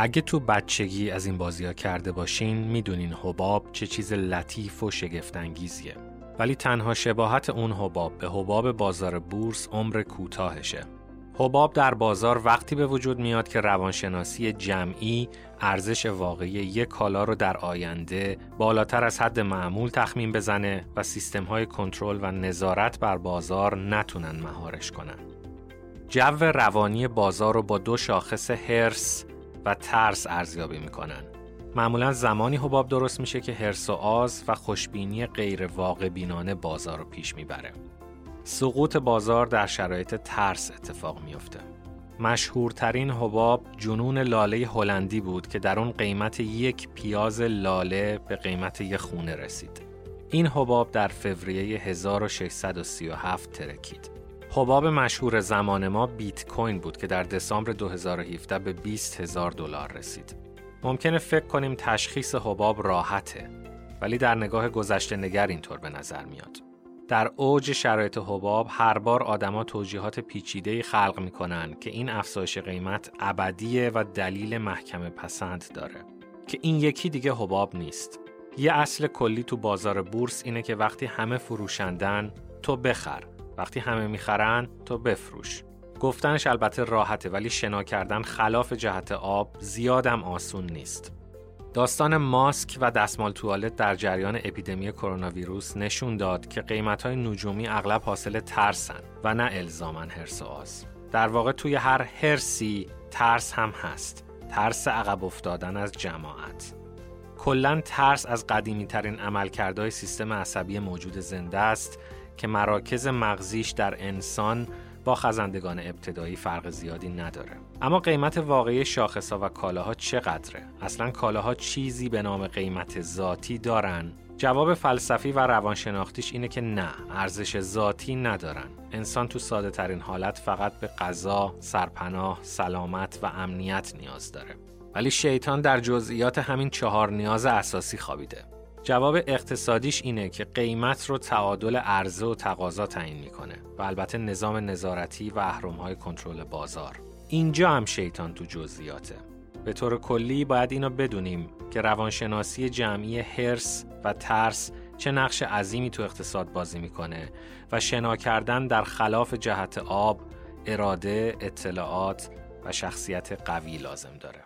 اگه تو بچگی از این بازی ها کرده باشین می‌دونین حباب چه چیز لطیف و شگفتانگیزیه ولی تنها شباهت اون حباب به حباب بازار بورس عمر کوتاهشه حباب در بازار وقتی به وجود میاد که روانشناسی جمعی ارزش واقعی یک کالا رو در آینده بالاتر از حد معمول تخمین بزنه و سیستم های کنترل و نظارت بر بازار نتونن مهارش کنن. جو روانی بازار رو با دو شاخص هرس و ترس ارزیابی می‌کنن. معمولا زمانی حباب درست میشه که هرس و آز و خوشبینی غیر واقع بینانه بازار رو پیش می‌بره. سقوط بازار در شرایط ترس اتفاق میافته. مشهورترین حباب جنون لاله هلندی بود که در اون قیمت یک پیاز لاله به قیمت یک خونه رسید. این حباب در فوریه 1637 ترکید. حباب مشهور زمان ما بیت کوین بود که در دسامبر 2017 به 20 هزار دلار رسید. ممکنه فکر کنیم تشخیص حباب راحته ولی در نگاه گذشته نگر اینطور به نظر میاد. در اوج شرایط حباب هر بار آدما توجیهات پیچیده خلق می‌کنن که این افزایش قیمت ابدیه و دلیل محکمه پسند داره که این یکی دیگه حباب نیست یه اصل کلی تو بازار بورس اینه که وقتی همه فروشندن تو بخر وقتی همه می‌خرن تو بفروش گفتنش البته راحته ولی شنا کردن خلاف جهت آب زیادم آسون نیست داستان ماسک و دستمال توالت در جریان اپیدمی کرونا ویروس نشون داد که قیمت های نجومی اغلب حاصل ترسن و نه الزامن هرس و آز. در واقع توی هر هرسی ترس هم هست. ترس عقب افتادن از جماعت. کلا ترس از قدیمی ترین عملکردهای سیستم عصبی موجود زنده است که مراکز مغزیش در انسان با خزندگان ابتدایی فرق زیادی نداره. اما قیمت واقعی شاخصها و کالاها چقدره؟ اصلا کالاها چیزی به نام قیمت ذاتی دارن؟ جواب فلسفی و روانشناختیش اینه که نه ارزش ذاتی ندارن. انسان تو ساده ترین حالت فقط به غذا، سرپناه، سلامت و امنیت نیاز داره. ولی شیطان در جزئیات همین چهار نیاز اساسی خوابیده جواب اقتصادیش اینه که قیمت رو تعادل عرضه و تقاضا تعیین می‌کنه و البته نظام نظارتی و اهرم‌های کنترل بازار. اینجا هم شیطان تو جزئیاته. به طور کلی باید اینو بدونیم که روانشناسی جمعی هرس و ترس چه نقش عظیمی تو اقتصاد بازی می‌کنه و شنا کردن در خلاف جهت آب، اراده، اطلاعات و شخصیت قوی لازم داره.